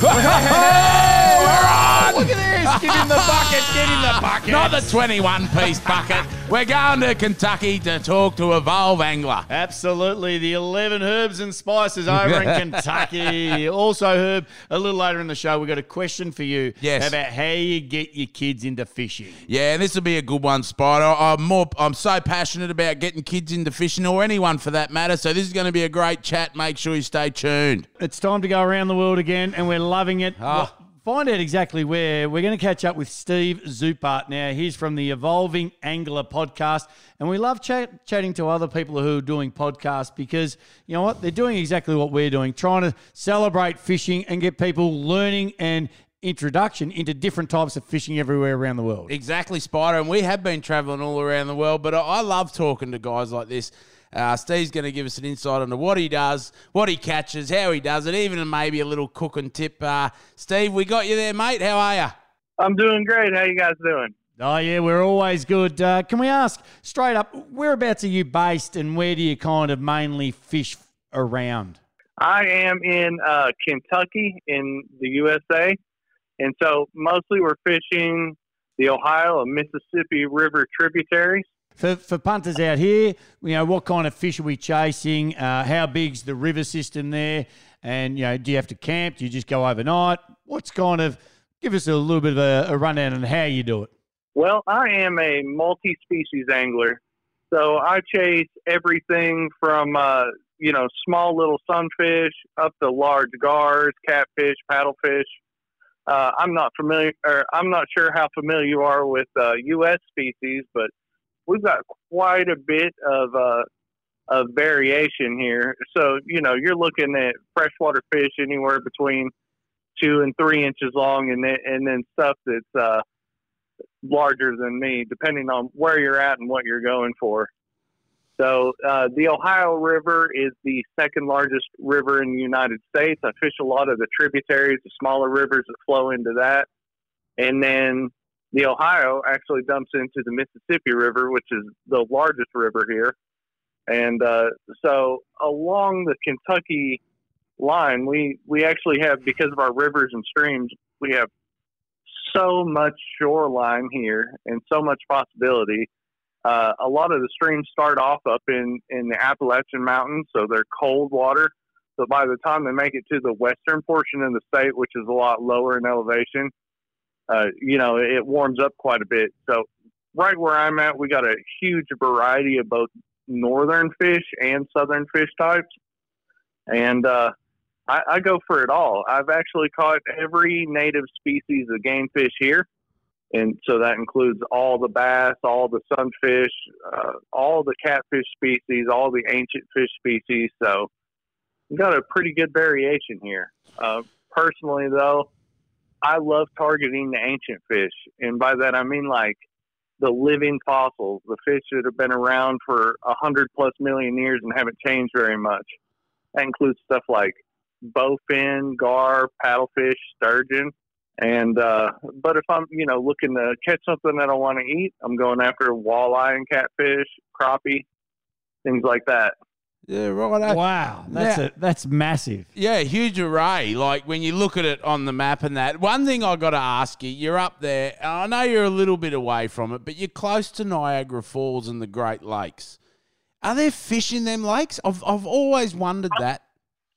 감사합 니. Look at this. Get in the bucket. Get in the bucket. Not the 21 piece bucket. We're going to Kentucky to talk to Evolve Angler. Absolutely, the 11 herbs and spices over in Kentucky. Also, Herb, a little later in the show, we've got a question for you Yes. about how you get your kids into fishing. Yeah, and this will be a good one, Spider. I'm more. I'm so passionate about getting kids into fishing, or anyone for that matter. So this is going to be a great chat. Make sure you stay tuned. It's time to go around the world again, and we're loving it. Ah. Find out exactly where. We're going to catch up with Steve Zupart now. He's from the Evolving Angler podcast, and we love chat, chatting to other people who are doing podcasts because you know what? They're doing exactly what we're doing, trying to celebrate fishing and get people learning and introduction into different types of fishing everywhere around the world. Exactly, Spider. And we have been traveling all around the world, but I love talking to guys like this. Uh, Steve's going to give us an insight into what he does, what he catches, how he does it, even maybe a little cooking tip. Uh, Steve, we got you there, mate. How are you? I'm doing great. How you guys doing? Oh yeah, we're always good. Uh, can we ask straight up, whereabouts are you based, and where do you kind of mainly fish around? I am in uh, Kentucky in the USA, and so mostly we're fishing the Ohio and Mississippi River tributaries. For, for punters out here, you know, what kind of fish are we chasing? Uh, how big's the river system there? And, you know, do you have to camp? Do you just go overnight? What's kind of, give us a little bit of a, a rundown on how you do it. Well, I am a multi-species angler, so I chase everything from uh, you know small little sunfish up to large gars, catfish, paddlefish. Uh, I'm not familiar, or I'm not sure how familiar you are with uh, U.S. species, but we've got quite a bit of uh, of variation here. So you know, you're looking at freshwater fish anywhere between two and three inches long, and then, and then stuff that's uh, larger than me, depending on where you're at and what you're going for. So uh, the Ohio River is the second largest river in the United States. I fish a lot of the tributaries, the smaller rivers that flow into that, and then the Ohio actually dumps into the Mississippi River, which is the largest river here. And uh, so along the Kentucky line, we we actually have because of our rivers and streams, we have so much shoreline here and so much possibility. Uh, a lot of the streams start off up in, in the Appalachian Mountains, so they're cold water. So by the time they make it to the western portion of the state, which is a lot lower in elevation, uh, you know, it warms up quite a bit. So right where I'm at, we got a huge variety of both northern fish and southern fish types. And uh, I, I go for it all. I've actually caught every native species of game fish here, and so that includes all the bass, all the sunfish, uh, all the catfish species, all the ancient fish species. So we've got a pretty good variation here. Uh, personally, though, I love targeting the ancient fish, and by that I mean like the living fossils, the fish that have been around for a hundred plus million years and haven't changed very much. That includes stuff like bowfin, gar, paddlefish, sturgeon. And uh, but if I'm you know looking to catch something that I want to eat, I'm going after walleye and catfish, crappie, things like that. Yeah, right. Wow, that's Yeah. a, that's massive. Yeah, huge array. Like when you look at it on the map and that. One thing I got to ask you, you're up there. and I know you're a little bit away from it, but you're close to Niagara Falls and the Great Lakes. Are there fish in them lakes? I've I've always wondered that.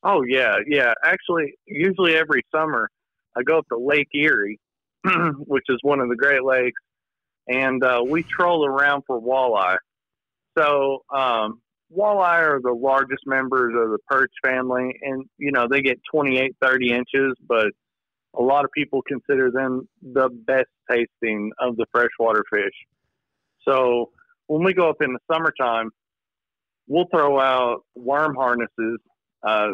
Oh yeah, yeah. Actually, usually every summer I go up to Lake Erie, which is one of the Great Lakes, and uh, we troll around for walleye. So um, walleye are the largest members of the perch family, and you know they get 28, 30 inches, but a lot of people consider them the best tasting of the freshwater fish. So when we go up in the summertime, we'll throw out worm harnesses, uh,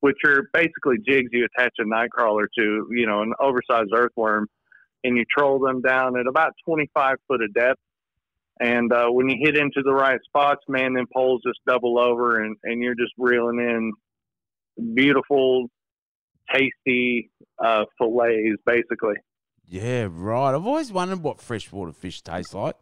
which are basically jigs you attach a night crawler to, you know, an oversized earthworm, and you troll them down at about 25 foot of depth. And uh, when you hit into the right spots, man, then poles just double over, and, and you're just reeling in beautiful, tasty uh, fillets, basically. Yeah, right. I've always wondered what freshwater fish taste like.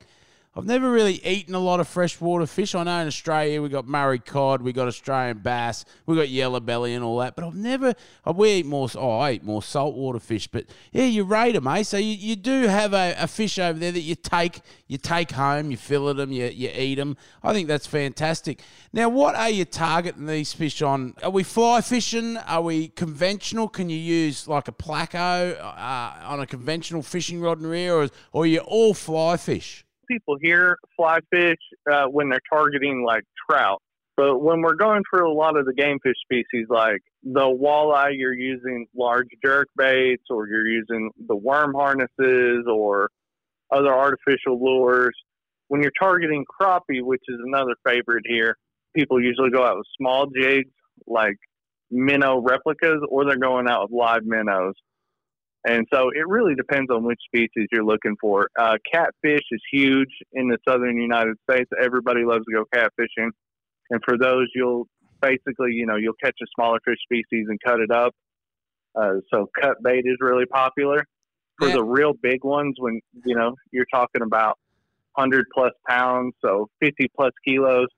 I've never really eaten a lot of freshwater fish. I know in Australia we got Murray cod, we got Australian bass, we got yellow belly and all that. But I've never. oh, We eat more. Oh, I eat more saltwater fish. But yeah, you rate them, eh? So you, you do have a, a fish over there that you take you take home, you fillet them, you you eat them. I think that's fantastic. Now, what are you targeting these fish on? Are we fly fishing? Are we conventional? Can you use like a placo uh, on a conventional fishing rod and reel, or, or are you all fly fish? People hear fly fish uh, when they're targeting like trout. But when we're going for a lot of the game fish species, like the walleye, you're using large jerk baits or you're using the worm harnesses or other artificial lures. When you're targeting crappie, which is another favorite here, people usually go out with small jigs like minnow replicas or they're going out with live minnows. And so it really depends on which species you're looking for. Uh, catfish is huge in the southern United States. Everybody loves to go catfishing. And for those, you'll basically, you know, you'll catch a smaller fish species and cut it up. Uh, so cut bait is really popular. For Yeah. the real big ones, when, you know, you're talking about 100 plus pounds, so 50 plus kilos,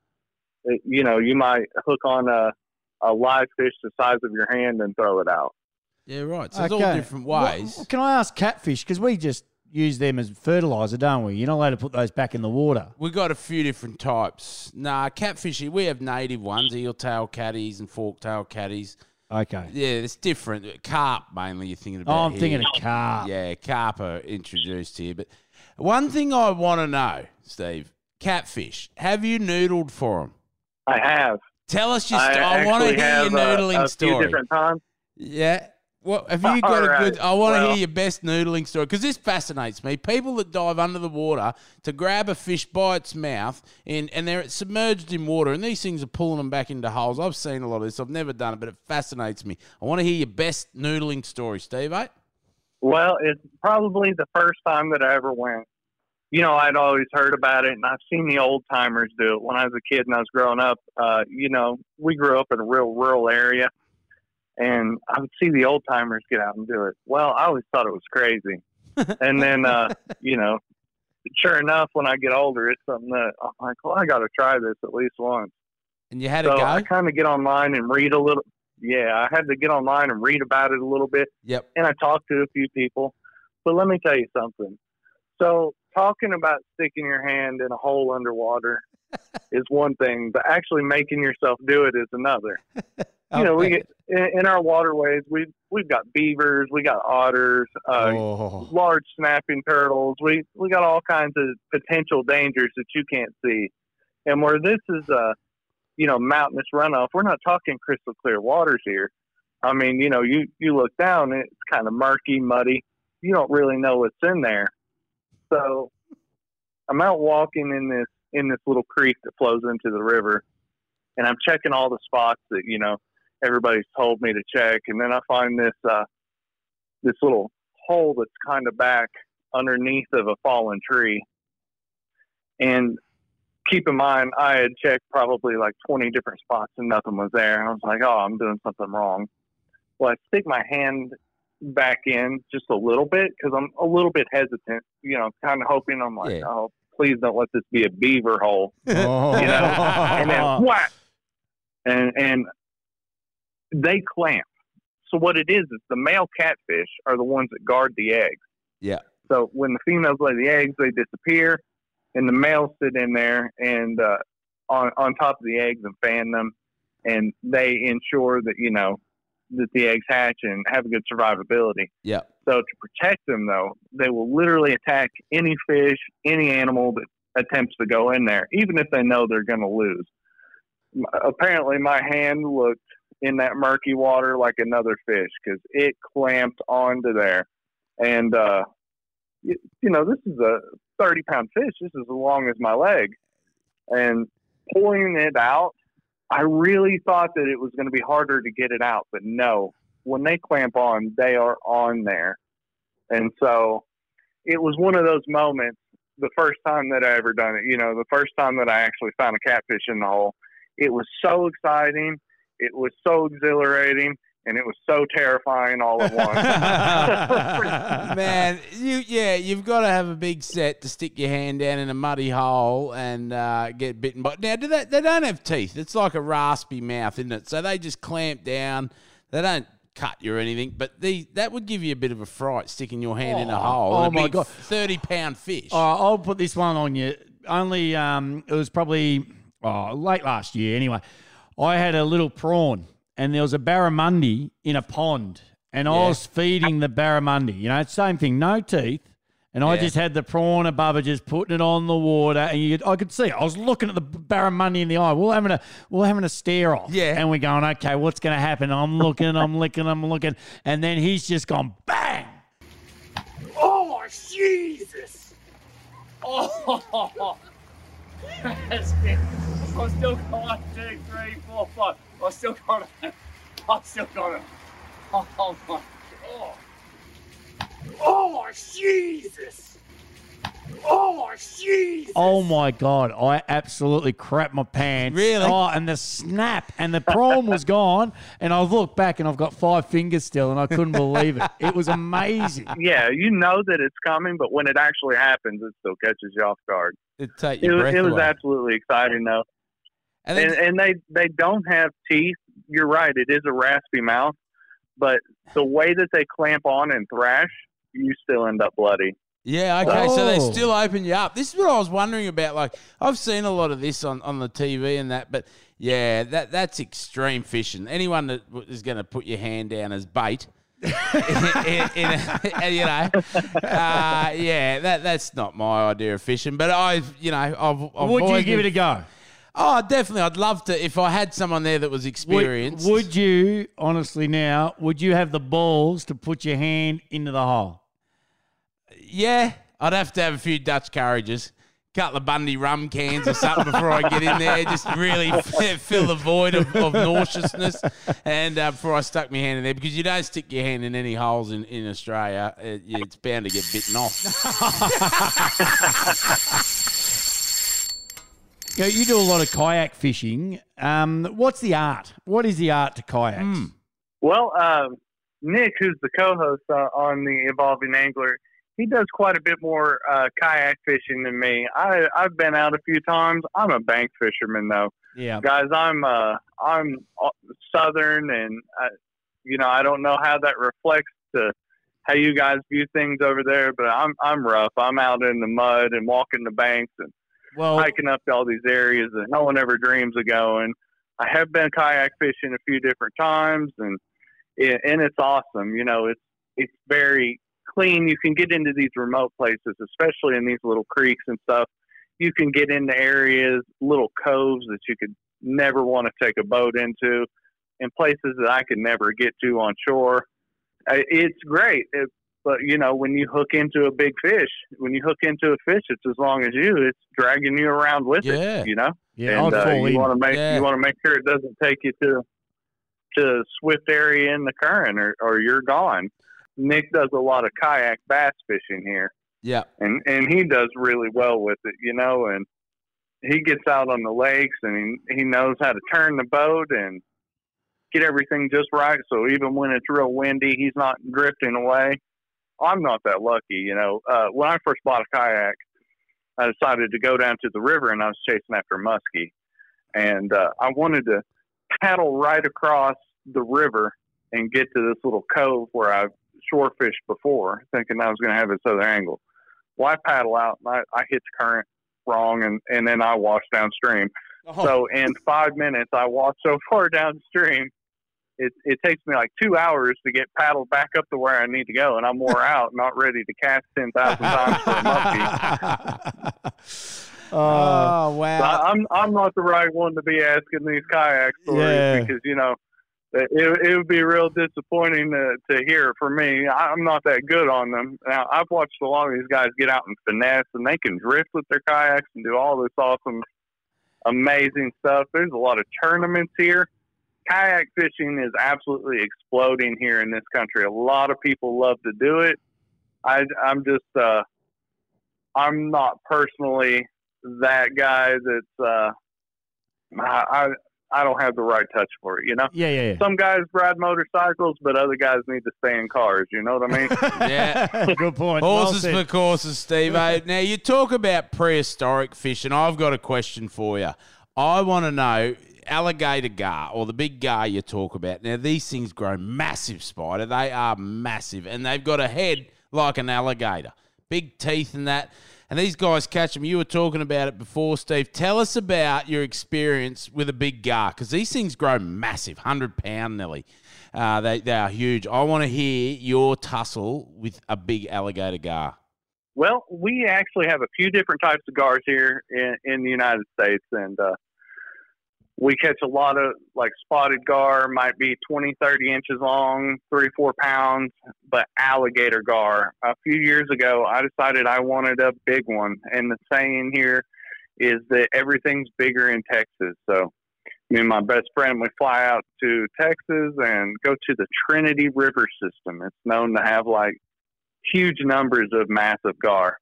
uh, you know, you might hook on a, a live fish the size of your hand and throw it out. Yeah, right. So there's all different What- ways. can I ask catfish? Because we just use them as fertilizer, don't we? You're not allowed to put those back in the water. We've got a few different types. Nah, catfish, we have native ones, eel tail caddies and fork tail caddies. Okay. Yeah, it's different. Carp mainly you're thinking about. Oh, I'm here. thinking of carp. Yeah, carp are introduced here. But one thing I want to know, Steve, catfish, have you noodled for them? I have. Tell us your I story. I, want to hear your have, noodling a few story. different times. Yeah. What have you got a good? I want to hear your best noodling story because this fascinates me. People that dive under the water to grab a fish by its mouth and and they're submerged in water and these things are pulling them back into holes. I've seen a lot of this. I've never done it, but it fascinates me. I want to hear your best noodling story, Steve. Eh? Well, it's probably the first time that I ever went. You know, I'd always heard about it, and I've seen the old timers do it. When I was a kid and I was growing up, uh, you know, we grew up in a real rural area, and I would see the old timers get out and do it. Well, I always thought it was crazy, and then, uh, you know, sure enough, when I get older, it's something that I'm like, well, I got to try this at least once. And you had So a I go. kind of get online and read a little. Yeah, I had to get online and read about it a little bit Yep. and I talked to a few people. But let me tell you something. So, talking about sticking your hand in a hole underwater is one thing, but actually making yourself do it is another. You know, we get in, in our waterways. We've we've got beavers, we got otters, uh, oh. large snapping turtles. We we got all kinds of potential dangers that you can't see. And where this is a you know mountainous runoff, we're not talking crystal clear waters here. I mean, you know, you you look down, it's kind of murky, muddy. You don't really know what's in there. So I'm out walking in this in this little creek that flows into the river, and I'm checking all the spots that you know everybody's told me to check, and then I find this uh, this little hole that's kind of back underneath of a fallen tree. And keep in mind, I had checked probably like 20 different spots and nothing was there. And I was like, oh, I'm doing something wrong. Well, I stick my hand back in just a little bit because I'm a little bit hesitant, you know, kind of hoping I'm like, Yeah. oh, please don't let this be a beaver hole Oh. you know, and then whack, and and they clamp. So what it is is the male catfish are the ones that guard the eggs. Yeah. So when the females lay the eggs, they disappear, and the males sit in there and uh, on on top of the eggs and fan them, and they ensure that you know that the eggs hatch and have a good survivability. Yeah. So to protect them, though, they will literally attack any fish, any animal that attempts to go in there, even if they know they're going to lose. Apparently, my hand looked in that murky water like another fish because it clamped onto there. And, uh, you, you know, this is a 30 pound fish. This is as long as my leg. And pulling it out, I really thought that it was going to be harder to get it out, but no. When they clamp on, they are on there. And so it was one of those moments, the first time that I ever done it, you know, the first time that I actually found a catfish in the hole. It was so exciting. It was so exhilarating. and it was so terrifying all at once. Man, you yeah, you've got to have a big set to stick your hand down in a muddy hole and uh, get bitten by. Now, do they? They don't have teeth. It's like a raspy mouth, isn't it? So they just clamp down. They don't cut you or anything, but the that would give you a bit of a fright sticking your hand in a hole. oh a my big God. thirty pound fish. Oh, I'll put this one on you. Only um, it was probably oh, late last year. Anyway, I had a little prawn, and there was a barramundi in a pond, and I was feeding the barramundi. You know, same thing, no teeth. And I just had the prawn above it, just putting it on the water, and you, I could see. It. I was looking at the barramundi in the eye. We're having a, we're having a stare off. Yeah. and we're going, okay, what's going to happen? I'm looking, I'm looking, I'm looking, and then he's just gone bang. Oh, Jesus! Oh, it. I've still got one, two, three, four, five. I've still got it. I've still got it. Oh, my God. Oh, Jesus! Oh, Jesus! Oh my god! I absolutely crap my pants. Really? Oh, and the snap and the prawn was gone, and I look back and I've got five fingers still, and I couldn't believe it. It was amazing. yeah, you know that it's coming, but when it actually happens, it still catches you off guard. It'd take It, your was- breath it was away. absolutely exciting though, And then, and and they they don't have teeth. You're right; it is a raspy mouth, but the way that they clamp on and thrash, you still end up bloody. Yeah, okay. So they Oh. still open you up. This is what I was wondering about. Like, I've seen a lot of this on, on the TV and that, but yeah, that that's extreme fishing. Anyone that is going to put your hand down as bait, in, in a, you know, uh, yeah, that that's not my idea of fishing. But I've, you know, I've, I've Would you give it a go? Oh, definitely. I'd love to. If I had someone there that was Would, experienced, would you honestly now? Would you have the balls to put your hand into the hole? Yeah, I'd have to have a few Dutch courages, couple of Bundy rum cans or something before I get in there. Just really fill the void of, of nauseousness, and uh, before I stuck my hand in there, because you don't stick your hand in any holes in in Australia, it, it's bound to get bitten off. You, know, you do a lot of kayak fishing. Um, what's the art? What is the art to kayaks? Hmm. Well, um, Nick, who's the co-host uh, on the Evolving Angler, he does quite a bit more uh, kayak fishing than me. I, I've been out a few times. I'm a bank fisherman, though, Yeah. guys. I'm uh, I'm uh, southern, and I, you know I don't know how that reflects to how you guys view things over there, but I'm I'm rough. I'm out in the mud and walking the banks and Well, hiking up to all these areas that no one ever dreams of going. I have been kayak fishing a few different times, and and it's awesome. You know, it's it's very clean. You can get into these remote places, especially in these little creeks and stuff. You can get into areas, little coves that you could never want to take a boat into, and places that I could never get to on shore. It's great. It, but you know, when you hook into a big fish, when you hook into a fish, it's as long as you. It's dragging you around with Yeah. it. You know, yeah, and uh, you want to make Yeah. you want to make sure it doesn't take you to to a swift area in the current, or or you're gone. Nick does a lot of kayak bass fishing here, Yeah, and and he does really well with it. You know, and he gets out on the lakes and he he knows how to turn the boat and get everything just right. So even when it's real windy, he's not drifting away. I'm not that lucky, you know. Uh, when I first bought a kayak, I decided to go down to the river and I was chasing after muskie, and uh, I wanted to paddle right across the river and get to this little cove where I've shore fished before, thinking I was going to have this other angle. Well, I paddle out and I, I hit the current wrong, and and then I wash downstream. Oh. So in five minutes, I walked so far downstream. It, it takes me like two hours to get paddled back up to where I need to go, and I'm wore out, not ready to cast ten thousand times for a. Uh, oh So wow. I- I'm I'm not the right one to be asking these kayak stories Yeah. because you know it, it would be real disappointing to, to hear from me. I'm not that good on them. Now I've watched a lot of these guys get out and finesse, and they can drift with their kayaks and do all this awesome, amazing stuff. There's a lot of tournaments here. Kayak fishing is absolutely exploding here in this country. A lot of people love to do it. I, I'm just, uh, I'm not personally that guy that's uh I I I don't have the right touch for it. You know, Yeah, yeah, yeah. some guys ride motorcycles, but other guys need to stay in cars. You know what I mean? Yeah. Good point. Well Horses said. for courses, Steve. now you talk about prehistoric fish, and I've got a question for you. I want to know alligator gar or the big gar you talk about. Now these things grow massive, spider. They are massive, and they've got a head like an alligator, big teeth and that. And these guys catch them. You were talking about it before, Steve. Tell us about your experience with a big gar because these things grow massive, hundred pound nearly. Uh, they they are huge. I want to hear your tussle with a big alligator gar. Well, we actually have a few different types of gars here in, in the United States, and uh, we catch a lot of like spotted gar, might be 20, 30 inches long, three, four pounds, but alligator gar. A few years ago, I decided I wanted a big one, and the saying here is that everything's bigger in Texas. So, me and my best friend, we fly out to Texas and go to the Trinity River system. It's known to have like huge numbers of massive gar.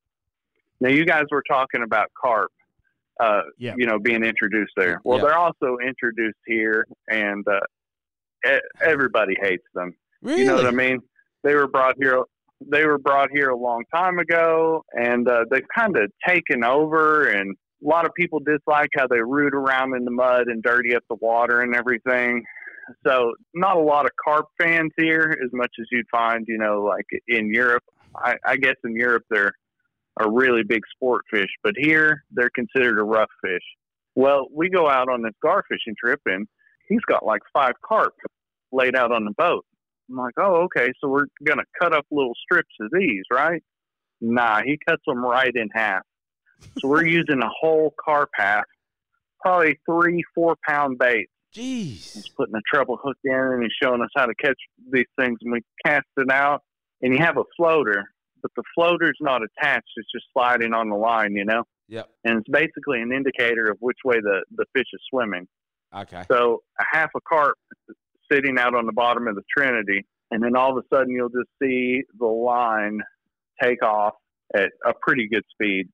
Now, you guys were talking about carp, uh, Yeah. you know, being introduced there. Well, Yeah. they're also introduced here, and uh, e- everybody hates them. Really? You know what I mean? They were brought here. They were brought here a long time ago, and uh, they've kind of taken over. And a lot of people dislike how they root around in the mud and dirty up the water and everything. So, not a lot of carp fans here, as much as you'd find, you know, like in Europe. I, I guess in Europe they're a really big sport fish, but here they're considered a rough fish. Well, we go out on this gar fishing trip, and he's got like five carp laid out on the boat. I'm like, oh, okay, so we're gonna cut up little strips of these, right? Nah, he cuts them right in half. So we're using a whole carp half, probably three, four pound bait. Jeez. He's putting a treble hook in and he's showing us how to catch these things. And we cast it out, and you have a floater, but the floater's not attached; it's just sliding on the line, you know. Yep. And it's basically an indicator of which way the the fish is swimming. Okay. So a half a carp sitting out on the bottom of the Trinity, and then all of a sudden you'll just see the line take off at a pretty good speed.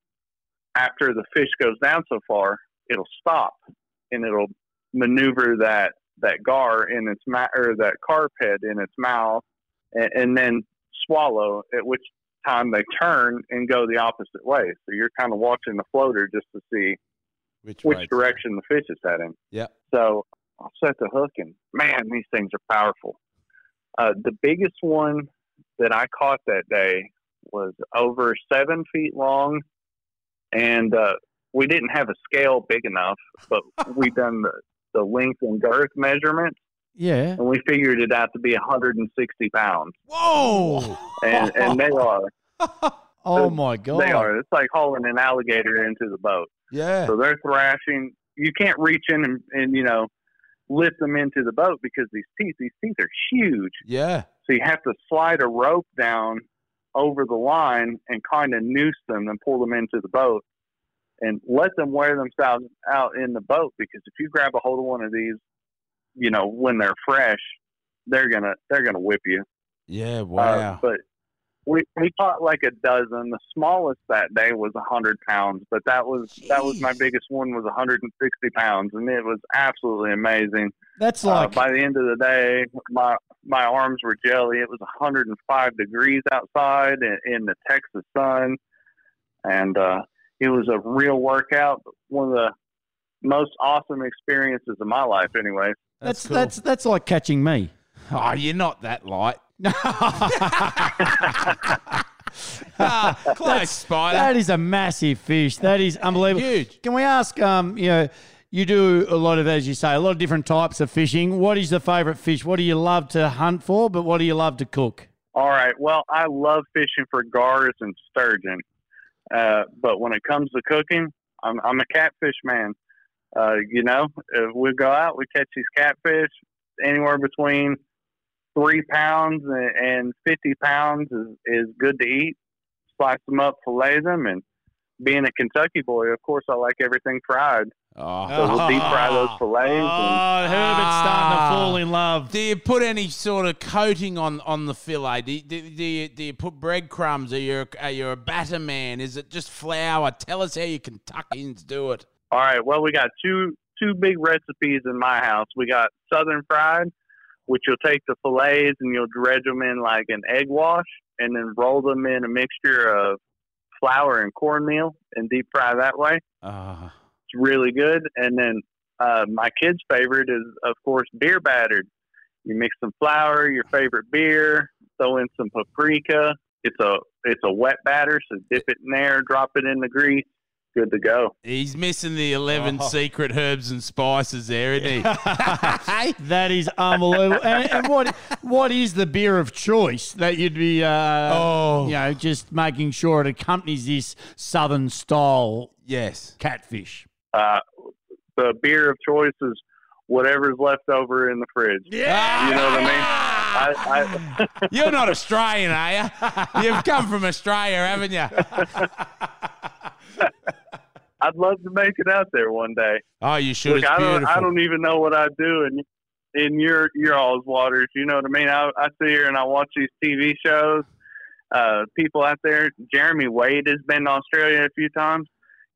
After the fish goes down so far, it'll stop and it'll maneuver that that gar in its ma- or that carp head in its mouth, and, and then swallow. At which time they turn and go the opposite way. So you're kind of watching the floater just to see Which, which direction the fish is heading. Yep. So I'll set the hook, and man, these things are powerful. Uh, the biggest one that I caught that day was over seven feet long, and uh, we didn't have a scale big enough, but we done the, the length and girth measurement, Yeah. and we figured it out to be 160 pounds. Whoa. And, and they are, Oh my god. they are. It's like hauling an alligator into the boat. yeah. So they're thrashing. You can't reach in and, and you know lift them into the boat because these teeth, these teeth are huge. Yeah. So you have to slide a rope down over the line and kind of noose them and pull them into the boat and let them wear themselves out in the boat because if you grab a hold of one of these, you know, when they're fresh, they're gonna they're gonna whip you. Yeah. Uh, Wow. but we we caught like a dozen. The smallest that day was a hundred pounds, but that was that was my biggest one was 160 pounds, and it was absolutely amazing. That's Uh, like by the end of the day, my my arms were jelly. It was 105 degrees outside in, in the Texas sun, and uh, it was a real workout. One of the most awesome experiences of my life, anyway. That's cool. that's that's like catching me. Oh, you're not that light. Ah, close, spider. That is a massive fish. That is unbelievable. Huge. Can we ask? Um, you know, you do a lot of, as you say, a lot of different types of fishing. What is the favourite fish? What do you love to hunt for? But what do you love to cook? All right. Well, I love fishing for gars and sturgeon, uh, but when it comes to cooking, I'm, I'm a catfish man. Uh, you know, if we go out, we catch these catfish anywhere between three pounds and, and 50 pounds is, is good to eat. Slice them up, fillet them, and being a Kentucky boy, of course, I like everything fried. Oh. So we'll deep fry those fillets. and, Oh, Herbert's starting to Ah. fall in love. Do you put any sort of coating on, on the fillet? Do you, do, do you, do you put breadcrumbs? Are you, are you a batter man? Is it just flour? Tell us how you Kentuckians do it. All right. Well, we got two two big recipes in my house. We got southern fried, which you'll take the fillets and you'll dredge them in like an egg wash, and then roll them in a mixture of flour and cornmeal and deep fry that way. Oh, It's really good. And then uh, my kid's favorite is, of course, beer battered. You mix some flour, your favorite beer, throw in some paprika. It's a it's a wet batter, so dip it in there, drop it in the grease, good to go. he's missing the 11 Oh. secret herbs and spices there, isn't he? that is unbelievable. and, and what what is the beer of choice that you'd be, uh, Oh. you know, just making sure it accompanies this southern style yes. catfish? Uh, the beer of choice is whatever's left over in the fridge. Yeah. You know what I mean? I, I, You're not Australian, are you? You've come from Australia, haven't you? I'd love to make it out there one day. Oh, you should. Look, it's I don't. I don't even know what I do in in your your all's waters. You know what I mean? I, I sit here and I watch these TV shows. Uh, people out there. Jeremy Wade has been to Australia a few times.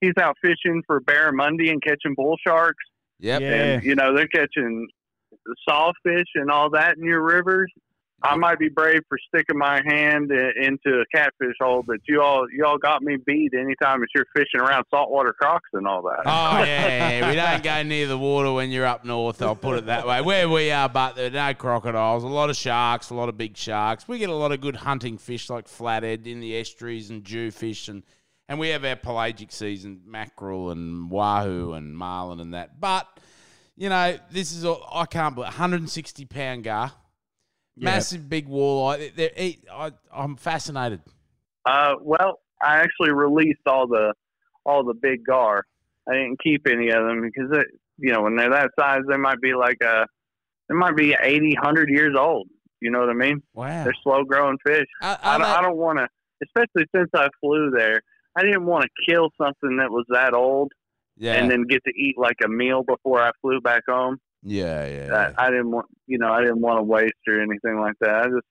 He's out fishing for barramundi and catching bull sharks, Yep. Yeah. and you know they're catching sawfish and all that in your rivers. I might be brave for sticking my hand into a catfish hole, but you all you all got me beat anytime that you're fishing around saltwater crocs and all that. Oh yeah, yeah, we don't go near the water when you're up north. I'll put it that way. Where we are, but there are no crocodiles. A lot of sharks, a lot of big sharks. We get a lot of good hunting fish like flathead in the estuaries and jewfish, and and we have our pelagic season mackerel and wahoo and marlin and that. But you know, this is all, I can't believe 160 pound gar, massive big walleye. They're, eat, I, I'm fascinated. Uh, well, I actually released all the all the big gar. I didn't keep any of them because it, you know when they're that size, they might be like a they might be 80, 100 years old. You know what I mean? Wow. They're slow growing fish. Are- I are don't, I don't want to, especially since I flew there. I didn't want to kill something that was that old yeah. and then get to eat like a meal before I flew back home. yeah, yeah, yeah. I, I didn't want, you know, I didn't want to waste or anything like that. I just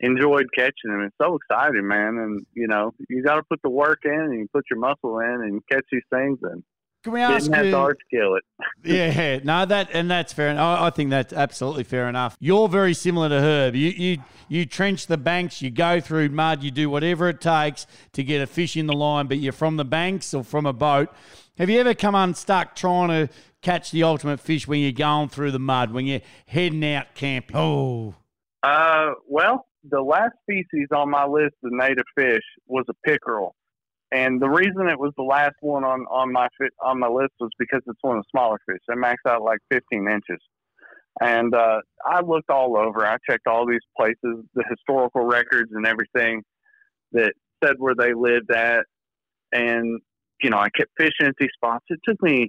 enjoyed catching them. It's so exciting, man. And you know, you got to put the work in and you put your muscle in and catch these things and Can we ask didn't have you? to hard kill it. Yeah, no, that and that's fair. And I, I think that's absolutely fair enough. You're very similar to Herb. You you you trench the banks, you go through mud, you do whatever it takes to get a fish in the line. But you're from the banks or from a boat. Have you ever come unstuck trying to catch the ultimate fish when you're going through the mud when you're heading out camping? Oh, Uh, well, the last species on my list of native fish was a pickerel, and the reason it was the last one on on my fi- on my list was because it's one of the smaller fish. It max out like 15 inches, and uh, I looked all over. I checked all these places, the historical records and everything that said where they lived at, and you know I kept fishing at these spots. It took me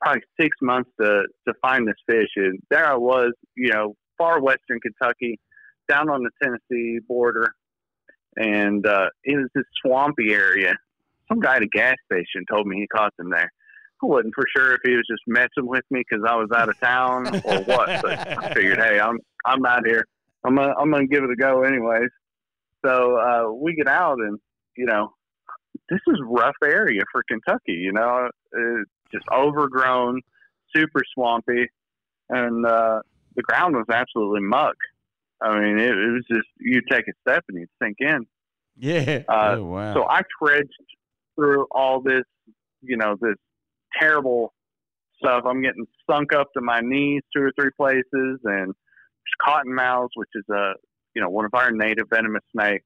probably six months to to find this fish, and there I was, you know, far western Kentucky down on the Tennessee border, and uh, it was this swampy area. Some guy at a gas station told me he caught them there. I wasn't for sure if he was just messing with me because I was out of town or what, but I figured, hey, I'm I'm out here. I'm gonna, I'm gonna give it a go anyways. So uh, we get out, and you know, this is rough area for Kentucky. You know, it's just overgrown, super swampy, and uh, the ground was absolutely muck. I mean, it, it was just you take a step and you'd sink in. Yeah. Uh, oh wow. So I trudged through all this, you know, this terrible stuff. I'm getting sunk up to my knees two or three places, and cottonmouths, which is a, you know, one of our native venomous snakes,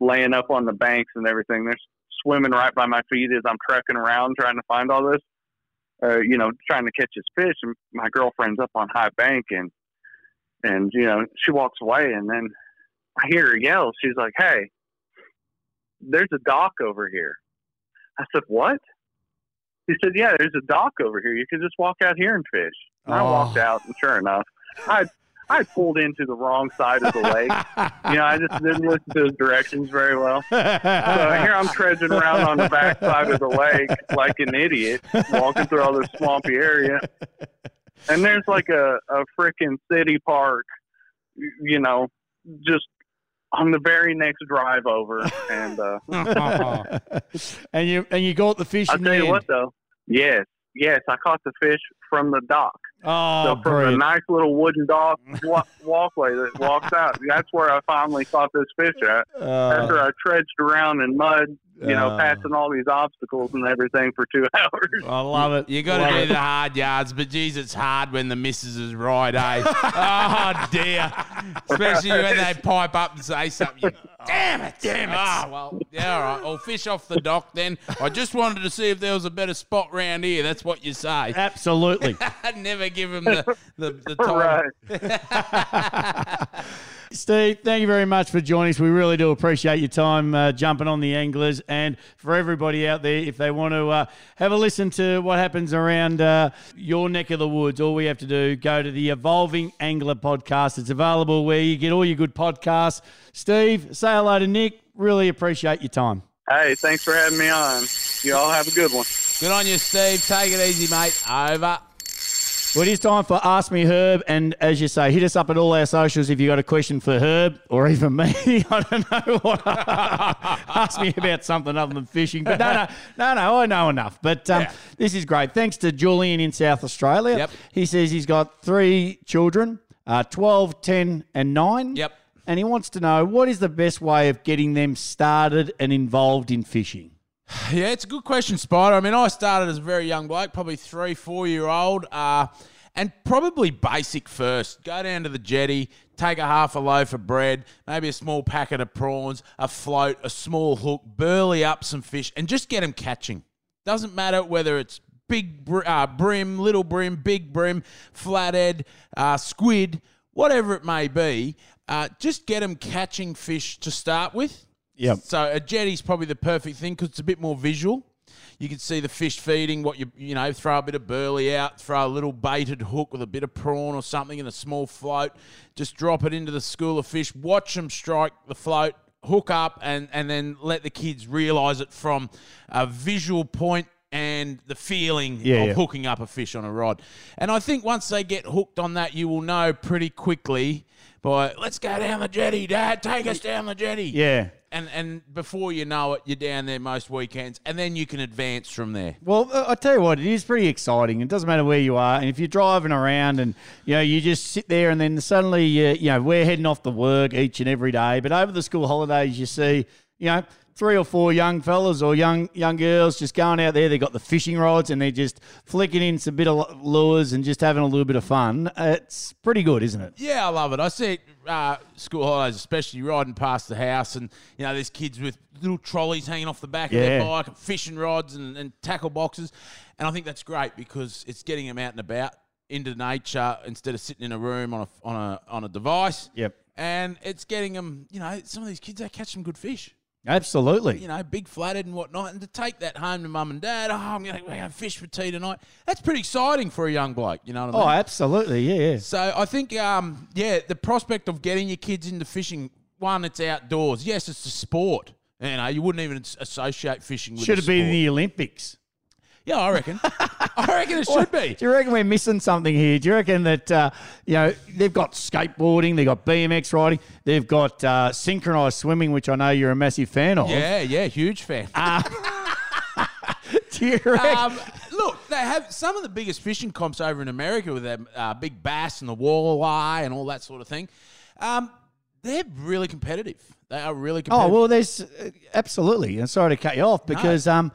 laying up on the banks and everything. They're swimming right by my feet as I'm trekking around trying to find all this. Uh, you know, trying to catch this fish, and my girlfriend's up on high bank, and and you know, she walks away, and then I hear her yell. She's like, "Hey, there's a dock over here." I said, "What?" He said, "Yeah, there's a dock over here. You can just walk out here and fish." And I Oh. walked out, and sure enough, I I pulled into the wrong side of the lake. You know, I just didn't listen to his directions very well. So here I'm trudging around on the back side of the lake like an idiot, walking through all this swampy area. And there's like a, a freaking city park, you know, just on the very next drive over. And uh, and you and you got the fish I'll tell you end. what, though. Yes, yes, I caught the fish from the dock. Oh, so from a nice little wooden dog walkway that walks out, that's where I finally caught this fish at. Uh, After I trudged around in mud, you know, Uh. passing all these obstacles and everything for two hours. I love it. You got to do it. the hard yards, but geez, it's hard when the missus is right, eh? oh dear, especially when they pipe up and say something. You, damn it, damn it. Oh well, yeah, all right. I'll fish off the dock then. I just wanted to see if there was a better spot round here. That's what you say. Absolutely. I'd never give him the the, the time. right. Steve, thank you very much for joining us. We really do appreciate your time uh, jumping on the anglers. And for everybody out there, if they want to uh, have a listen to what happens around uh, your neck of the woods, all we have to do, go to the Evolving Angler podcast. It's available where you get all your good podcasts. Steve, say hello to Nick. Really appreciate your time. Hey, thanks for having me on. You all have a good one. Good on you, Steve. Take it easy, mate. Over. Well, it is time for Ask Me Herb. And as you say, hit us up at all our socials if you've got a question for Herb or even me. I don't know what. Ask me about something other than fishing. But no, no, no, no, I know enough. But um, Yeah. this is great. Thanks to Julian in South Australia. Yep. He says he's got three children uh, 12, 10, and 9. Yep. And he wants to know what is the best way of getting them started and involved in fishing? Yeah, it's a good question, Spider. I mean, I started as a very young bloke, probably three, four year old, uh, and probably basic first. Go down to the jetty, take a half a loaf of bread, maybe a small packet of prawns, a float, a small hook, burley up some fish, and just get them catching. Doesn't matter whether it's big br- uh, bream, little bream, big bream, flathead, uh, squid, whatever it may be. Uh, just get them catching fish to start with. Yep. So a jetty's probably the perfect thing because it's a bit more visual. You can see the fish feeding. What you you know, throw a bit of burley out, throw a little baited hook with a bit of prawn or something in a small float. Just drop it into the school of fish. Watch them strike the float, hook up, and and then let the kids realise it from a visual point and the feeling Yeah, of yeah. hooking up a fish on a rod. And I think once they get hooked on that, you will know pretty quickly. By let's go down the jetty, Dad. Take us down the jetty Yeah. And and before you know it, you're down there most weekends, and then you can advance from there. Well, I tell you what, it is pretty exciting. It doesn't matter where you are, and if you're driving around and you know you just sit there, and then suddenly you know we're heading off to work each and every day, but over the school holidays you see you know three or four young fellas or young young girls just going out there. They got the fishing rods and they're just flicking in some bit of lures and just having a little bit of fun. It's pretty good, isn't it? Yeah, I love it. I see it uh, school holidays, especially riding past the house, and you know there's kids with little trolleys hanging off the back of their bike, and fishing rods and, and tackle boxes, and I think that's great because it's getting them out and about into nature instead of sitting in a room on a on a on a device. Yep. And it's getting them, you know, some of these kids they catch some good fish. Absolutely. you know, big flathead and whatnot, and to take that home to mum and dad, oh, I'm going to fish for tea tonight. That's pretty exciting for a young bloke, you know what I Oh, absolutely. Yeah. yeah. so I think, um, yeah, the prospect of getting your kids into fishing, one, it's outdoors. Yes, it's a sport. You know, you wouldn't even associate fishing with Should a have been the Olympics. Yeah, I reckon. I reckon it should be. Do you reckon we're missing something here? Do you reckon that uh, you know they've got skateboarding, they've got BMX riding, they've got uh, synchronized swimming, which I know you're a massive fan of. Yeah, yeah, huge fan. Do you reckon? Um, look, they have some of the biggest fishing comps over in America with their uh, big bass and the walleye and all that sort of thing. Um, they're really competitive. They are really competitive. oh well, there's uh, absolutely. And sorry to cut you off because um,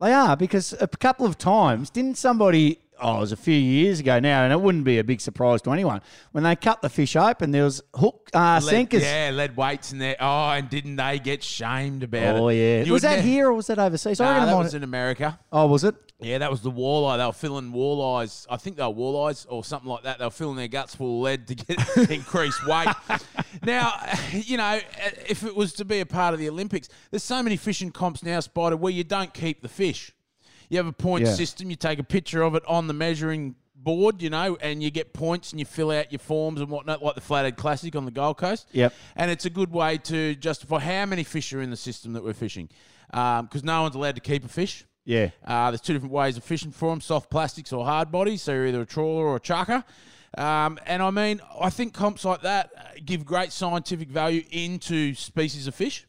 they are because a couple of times didn't somebody. Oh, it was a few years ago now, and it wouldn't be a big surprise to anyone when they cut the fish open. There was hook uh, Lead- sinkers. Yeah, lead weights in there. Oh, and didn't they get shamed about it? Oh yeah, You was that ne- here or was that overseas? I Nah, it that was in America. oh, was it? Yeah, that was the walleye. They were filling walleyes. I think they were walleyes or something like that. They were filling their guts full of lead to get increased weight. Now, you know, if it was to be a part of the Olympics, there's so many fishing comps now, Spider, where you don't keep the fish. You have a point Yeah. system. You take a picture of it on the measuring board, you know, and you get points and you fill out your forms and whatnot, like the Flathead Classic on the Gold Coast. Yep. And it's a good way to justify how many fish are in the system that we're fishing, because no one's allowed to keep a fish. Yeah. Uh, there's two different ways of fishing for them: soft plastics or hard bodies. So you're either a trawler or a chucker. Um, and I mean, I think comps like that uh, give great scientific value into species of fish.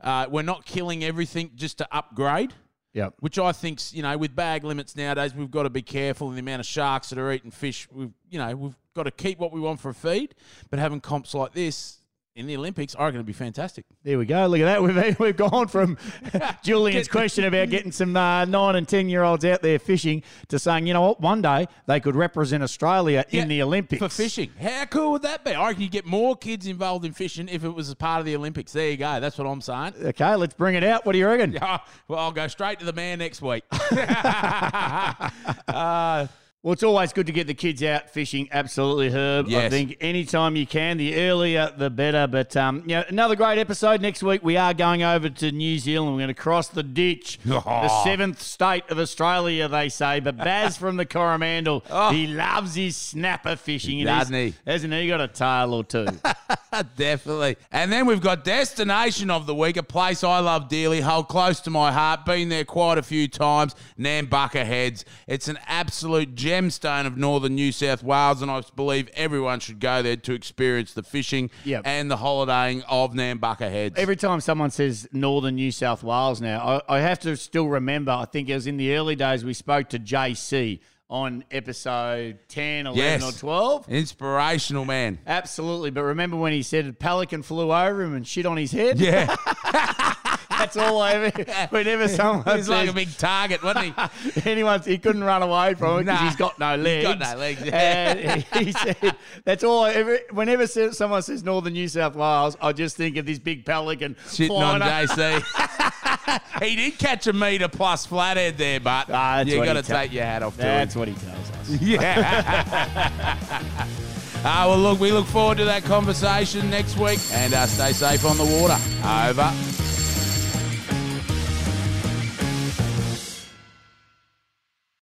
Uh, we're not killing everything just to upgrade. Yep. which I think's you know with bag limits nowadays we've got to be careful in the amount of sharks that are eating fish. We've you know we've got to keep what we want for a feed, but having comps like this in the Olympics are going to be fantastic. There we go. Look at that. We've, we've gone from Julian's question about getting some uh, nine and 10 year olds out there fishing to saying, you know what, one day they could represent Australia Yeah, in the Olympics. for fishing. How cool would that be? I reckon you get more kids involved in fishing if it was a part of the Olympics. There you go. That's what I'm saying. Okay, let's bring it out. What do you reckon? Oh, well, I'll go straight to the man next week. uh, Well, it's always good to get the kids out fishing. Absolutely, Herb. I Yes. think anytime you can, the earlier the better. But um, you know, another great episode next week. We are going over to New Zealand. We're going to cross the ditch, the Oh. seventh state of Australia, they say. But Baz from the Coromandel, he loves his snapper fishing. Doesn't he? Hasn't he got a tail or two? Definitely. And then we've got Destination of the Week, a place I love dearly, hold close to my heart, been there quite a few times, Nambucca Heads. It's an absolute gemstone of northern New South Wales, and I believe everyone should go there to experience the fishing Yep. and the holidaying of Nambucca Heads. Every time someone says northern New South Wales now, I, I have to still remember, I think it was in the early days we spoke to JC on episode 10, 11 Yes. or 12. Inspirational, man. Absolutely. But remember when he said a pelican flew over him and shit on his head? Yeah. That's all I ever, whenever someone He's like a big target, wasn't he? anyone, he couldn't run away from it because Nah. he's got no He's legs. got no legs. And he said, that's all I ever, whenever se- someone says northern New South Wales, I just think of this big pelican Sitting on flying up. JC. he did catch a metre plus flathead there, but Ah, that's you what got to he tell- take your hat off to him. That's what he tells us. Yeah. Ah, well, look, we look forward to that conversation next week and uh, stay safe on the water. Over.